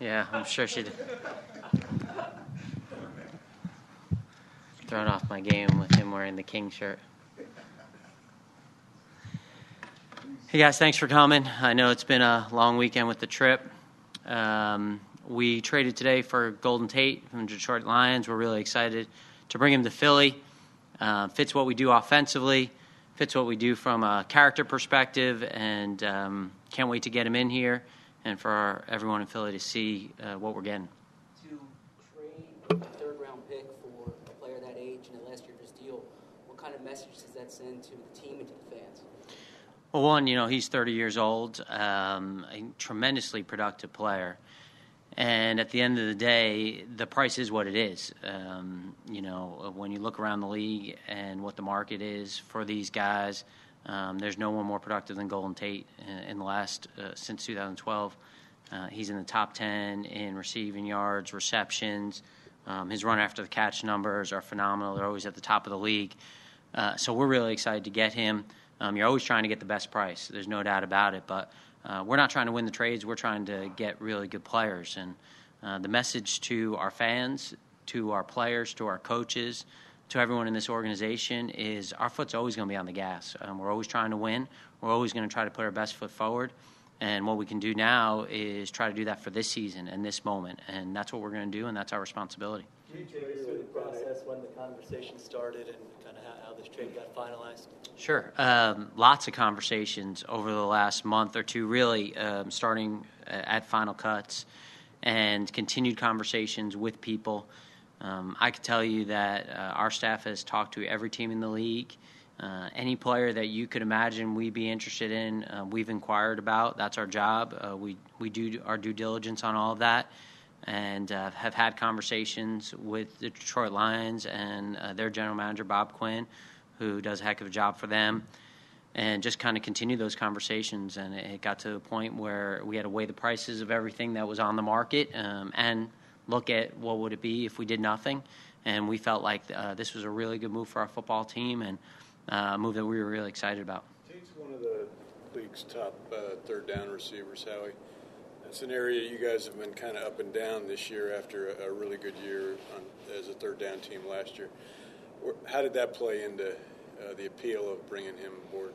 Yeah, I'm sure she did. Thrown off my game with him wearing the King shirt. Hey guys, thanks for coming. I know it's been a long weekend with the trip. Um, we traded today for Golden Tate from Detroit Lions. We're really excited to bring him to Philly. Uh, fits what we do offensively, fits what we do from a character perspective, and um, can't wait to get him in here and for our, everyone in Philly to see uh, what we're getting. To trade a third round pick for a player that age in a last year's deal, what kind of message does that send to the team and to the fans? Well, one, you know, he's 30 years old, um, a tremendously productive player. And at the end of the day, the price is what it is. Um, you know, when you look around the league and what the market is for these guys, um, there's no one more productive than Golden Tate in, the last uh, since 2012. Uh, he's in the top 10 in receiving yards, receptions. Um, his run after the catch numbers are phenomenal. They're always at the top of the league. Uh, so we're really excited to get him. Um, you're always trying to get the best price. There's no doubt about it. But uh, we're not trying to win the trades. We're trying to get really good players. And uh, the message to our fans, to our players, to our coaches, to everyone in this organization is our foot's always going to be on the gas. Um, we're always trying to win. We're always going to try to put our best foot forward. And what we can do now is try to do that for this season and this moment. And that's what we're going to do, and that's our responsibility. Can you take us through the process when the conversation started and kind of how, how this trade got finalized? Sure. Um, lots of conversations over the last month or two, really, um, starting at Final Cuts and continued conversations with people. Um, I can tell you that uh, our staff has talked to every team in the league. Uh, any player that you could imagine we'd be interested in, uh, we've inquired about. That's our job. Uh, we we do our due diligence on all of that, and uh, have had conversations with the Detroit Lions and uh, their general manager Bob Quinn, who does a heck of a job for them, and just kind of continue those conversations. And it got to a point where we had to weigh the prices of everything that was on the market um, and look at what would it be if we did nothing. And we felt like uh, this was a really good move for our football team and uh, a move that we were really excited about. Tate's one of the league's top uh, third down receivers, Howie. That's an area you guys have been kind of up and down this year after a, a really good year on, as a third down team last year. How did that play into uh, the appeal of bringing him aboard?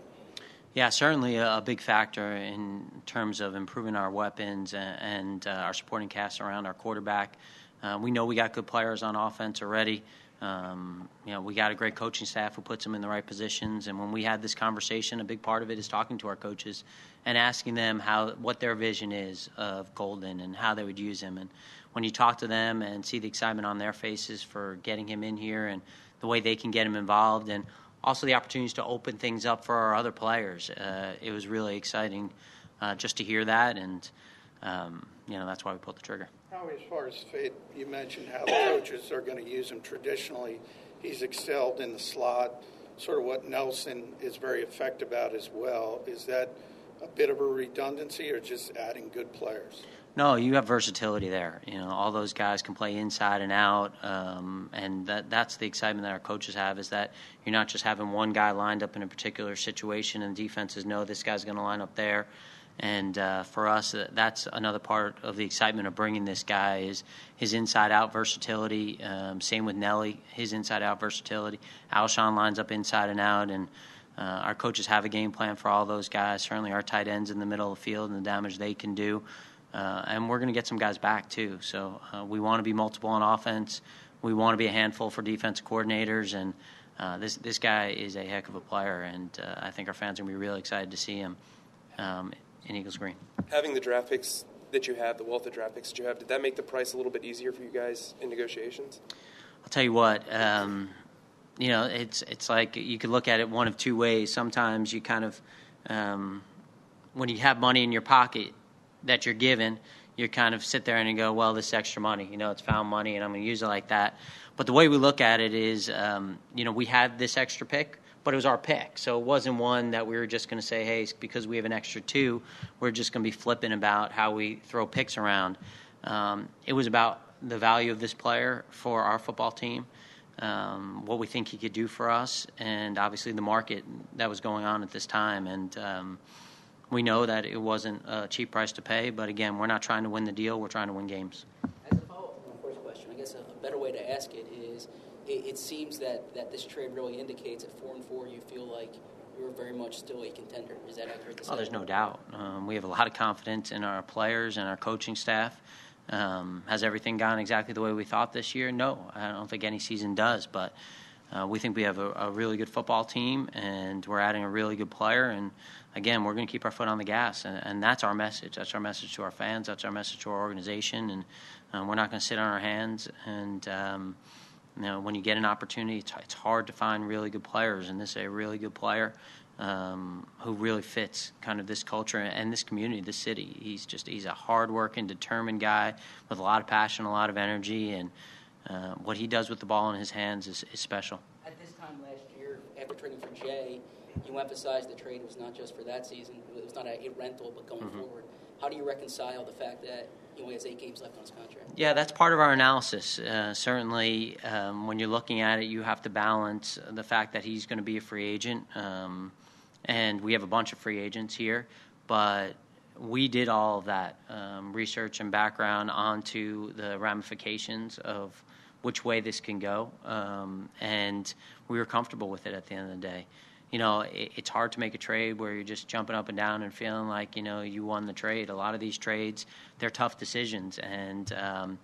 Yeah, certainly a, big factor in terms of improving our weapons and, and uh, our supporting cast around our quarterback. Uh, we know we got good players on offense already. Um, you know, we got a great coaching staff who puts them in the right positions. And when we had this conversation, a big part of it is talking to our coaches and asking them how what their vision is of Golden and how they would use him. And when you talk to them and see the excitement on their faces for getting him in here and the way they can get him involved and also the opportunities to open things up for our other players. Uh, it was really exciting uh, just to hear that, and um, you know that's why we pulled the trigger. How, as far as fit, you mentioned how the coaches are going to use him traditionally. He's excelled in the slot, sort of what Nelson is very effective about as well. Is that a bit of a redundancy, or just adding good players? No, you have versatility there. You know, all those guys can play inside and out, um, and that that's the excitement that our coaches have is that you're not just having one guy lined up in a particular situation, and defenses know this guy's going to line up there. And uh, for us, uh, that's another part of the excitement of bringing this guy is his inside-out versatility. Um, same with Nelly, his inside-out versatility. Alshon lines up inside and out, and uh, our coaches have a game plan for all those guys. Certainly, our tight ends in the middle of the field and the damage they can do. Uh, and we're going to get some guys back too. So uh, we want to be multiple on offense. We want to be a handful for defense coordinators, and uh, this this guy is a heck of a player, and uh, I think our fans are going to be really excited to see him um, in Eagles Green. Having the draft picks that you have, the wealth of draft picks that you have, did that make the price a little bit easier for you guys in negotiations? I'll tell you what. Um, you know, it's it's like you could look at it one of two ways. Sometimes you kind of um, when you have money in your pocket, that you're given, you kind of sit there and you go, well, this extra money, you know, it's found money, and I'm going to use it like that. But the way we look at it is, um, you know, we had this extra pick, but it was our pick, so it wasn't one that we were just going to say, hey, because we have an extra two, we're just going to be flipping about how we throw picks around. Um, it was about the value of this player for our football team. Um, what we think he could do for us, and obviously the market that was going on at this time. And um, we know that it wasn't a cheap price to pay, but again, we're not trying to win the deal. We're trying to win games. As a follow up my first question, I guess a, a better way to ask it is it, it, seems that, that this trade really indicates at 4 and 4 you feel like you're very much still a contender. Is that accurate to say? Oh, there's no doubt. Um, we have a lot of confidence in our players and our coaching staff. Um, has everything gone exactly the way we thought this year? No, I don't think any season does, but uh, we think we have a, a, really good football team, and we're adding a really good player. And again, we're going to keep our foot on the gas, and, and, that's our message. That's our message to our fans. That's our message to our organization, and um, we're not going to sit on our hands. And um, you know, when you get an opportunity, it's, it's, hard to find really good players, and this is a really good player. Um, who really fits kind of this culture and this community, this city. He's just he's a hardworking, determined guy with a lot of passion, a lot of energy, and uh, what he does with the ball in his hands is, is special. At this time last year, after trading for Jay, you emphasized the trade was not just for that season. It was not a, rental, but going mm-hmm. forward. How do you reconcile the fact that he only has eight games left on his contract? Yeah, that's part of our analysis. Uh, certainly, um, when you're looking at it, you have to balance the fact that he's going to be a free agent, um, and we have a bunch of free agents here, but we did all of that um, research and background onto the ramifications of which way this can go, um, and we were comfortable with it at the end of the day. You know, it, it's hard to make a trade where you're just jumping up and down and feeling like you know you won the trade. A lot of these trades, they're tough decisions, and um,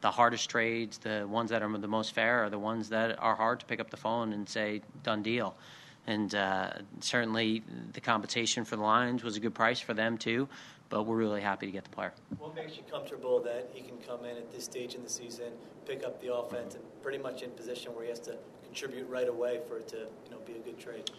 the hardest trades, the ones that are the most fair, are the ones that are hard to pick up the phone and say done deal and uh, certainly the compensation for the Lions was a good price for them too. But we're really happy to get the player. What makes you comfortable that he can come in at this stage in the season, pick up the offense, and pretty much in position where he has to contribute right away for it to you know be a good trade?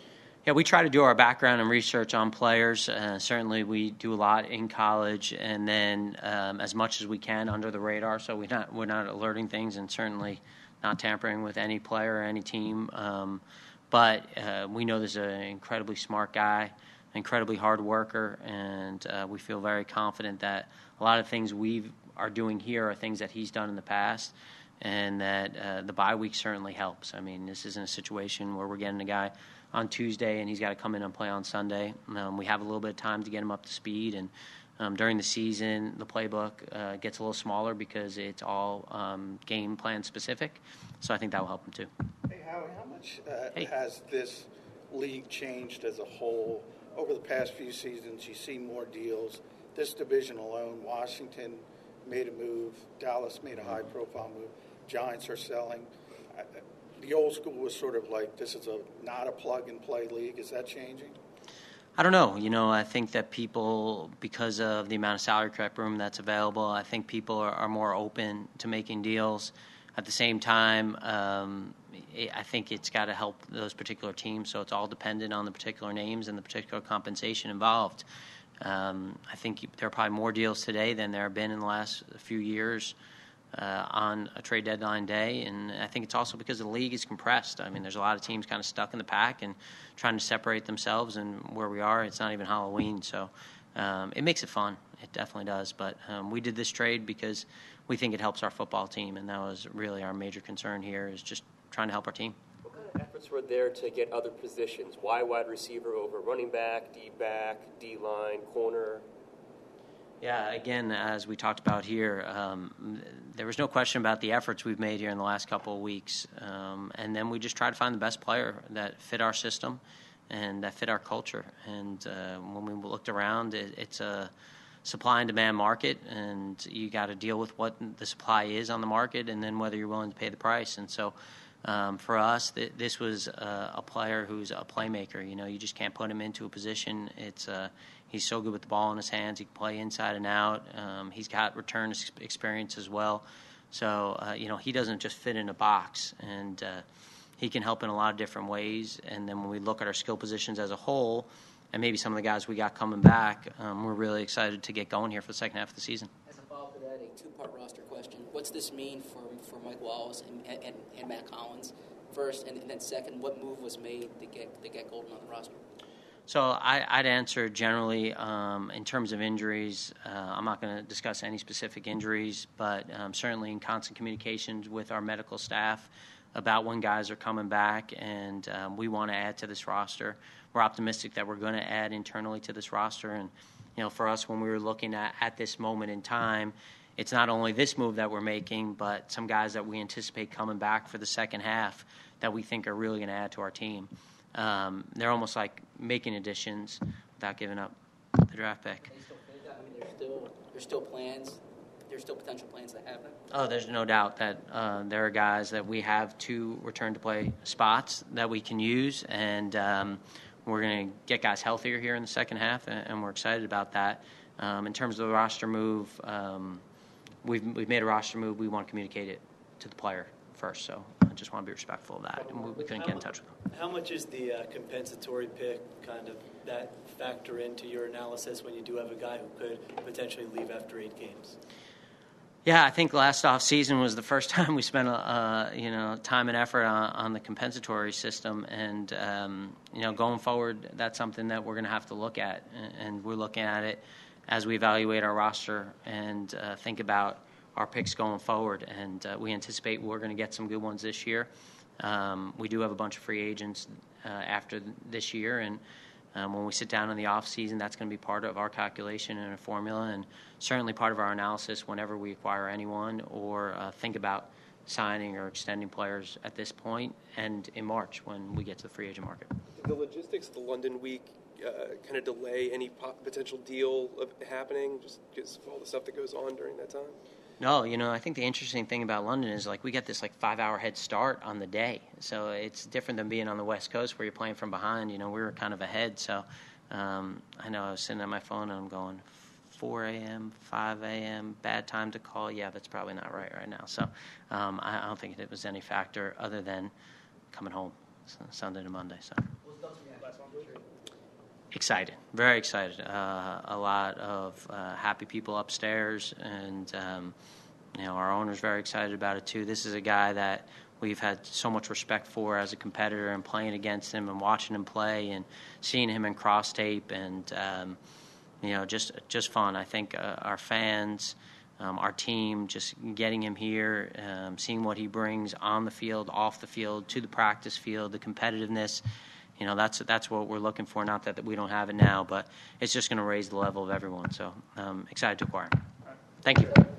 Yeah, we try to do our background and research on players. Uh, certainly, we do a lot in college, and then um, as much as we can under the radar. So we're not we're not alerting things, and certainly not tampering with any player or any team. Um, but uh, we know there's an incredibly smart guy, incredibly hard worker, and uh, we feel very confident that a lot of things we are doing here are things that he's done in the past, and that uh, the bye week certainly helps. I mean, this isn't a situation where we're getting a guy on Tuesday and he's got to come in and play on Sunday. Um, we have a little bit of time to get him up to speed, and um, during the season, the playbook uh, gets a little smaller because it's all um, game plan specific. So I think that will help them too. Hey, how much uh, hey. has this league changed as a whole over the past few seasons? You see more deals. This division alone, Washington made a move, Dallas made a high profile move, Giants are selling. The old school was sort of like this is a not a plug and play league. Is that changing? I don't know. You know, I think that people, because of the amount of salary cap room that's available, I think people are, are more open to making deals. At the same time, um, I think it's got to help those particular teams. So it's all dependent on the particular names and the particular compensation involved. Um, I think there are probably more deals today than there have been in the last few years uh, on a trade deadline day, and I think it's also because the league is compressed. I mean, there's a lot of teams kind of stuck in the pack and trying to separate themselves. And where we are, it's not even Halloween, so um, it makes it fun. It definitely does. But um, we did this trade because we think it helps our football team, and that was really our major concern here is just trying to help our team. What kind of efforts were there to get other positions? Why wide receiver over running back, D back, D line, corner? Yeah, again, as we talked about here, um, there was no question about the efforts we've made here in the last couple of weeks. Um, and then we just tried to find the best player that fit our system and that fit our culture. And uh, when we looked around, it, it's a supply and demand market, and you got to deal with what the supply is on the market and then whether you're willing to pay the price. And so um, for us, th- this was a, a, player who's a playmaker. You know, you just can't put him into a position. It's uh, he's so good with the ball in his hands. He can play inside and out. Um, he's got return experience as well. So uh, you know, he doesn't just fit in a box, and uh, he can help in a lot of different ways. And then when we look at our skill positions as a whole, and maybe some of the guys we got coming back, um, we're really excited to get going here for the second half of the season. As a follow-up to that, a two-part roster question: What's this mean for for Mike Wallace and, and, and Mack Hollins? First, and, and then second, what move was made to get to get Golden on the roster? So I, would answer generally um, in terms of injuries. Uh, I'm not going to discuss any specific injuries, but um, certainly in constant communications with our medical staff. about when guys are coming back, and um, we want to add to this roster. We're optimistic that we're going to add internally to this roster, and you know, for us, when we were looking at at this moment in time, it's not only this move that we're making, but some guys that we anticipate coming back for the second half that we think are really going to add to our team. Um, they're almost like making additions without giving up the draft pick. They still fit? I mean, there's still there's still plans. There's still potential plans that happen. Oh, there's no doubt that uh, there are guys that we have two return to play spots that we can use, and um, we're going to get guys healthier here in the second half, and, and we're excited about that. Um, in terms of the roster move, um, we've we've made a roster move. We want to communicate it to the player first, so Just want to be respectful of that, and we, we couldn't get in touch with them. How much is the uh, compensatory pick kind of that factor into your analysis when you do have a guy who could potentially leave after eight games? Yeah, I think last off season was the first time we spent uh, you know time and effort on, on the compensatory system, and um, you know going forward, that's something that we're going to have to look at, and, and we're looking at it as we evaluate our roster and uh, think about our picks going forward. And uh, we anticipate we're going to get some good ones this year. Um, we do have a bunch of free agents uh, after this year, and um, when we sit down in the off season, that's going to be part of our calculation and a formula, and certainly part of our analysis whenever we acquire anyone or uh, think about signing or extending players at this point and in March when we get to the free agent market. The logistics of the London week uh, kind of delay any potential deal happening just because of all the stuff that goes on during that time? No, you know, I think the interesting thing about London is like we get this like five hour head start on the day. So it's different than being on the West Coast where you're playing from behind. You know, we were kind of ahead. So um, I know I was sitting at my phone and I'm going, 4 a.m., 5 a.m., bad time to call. Yeah, that's probably not right right now. So um, I, I don't think it was any factor other than coming home Sunday to Monday. So excited, very excited. Uh, a lot of uh, happy people upstairs, and um, you know our owner's very excited about it too. This is a guy that we've had so much respect for as a competitor, and playing against him, and watching him play, and seeing him in cross tape, and um, you know just just fun. I think uh, our fans. Um, our team, just getting him here, um, seeing what he brings on the field, off the field, to the practice field, the competitiveness, you know that's that's what we're looking for. Not that, that we don't have it now, but it's just going to raise the level of everyone. So um, excited to acquire. Thank you.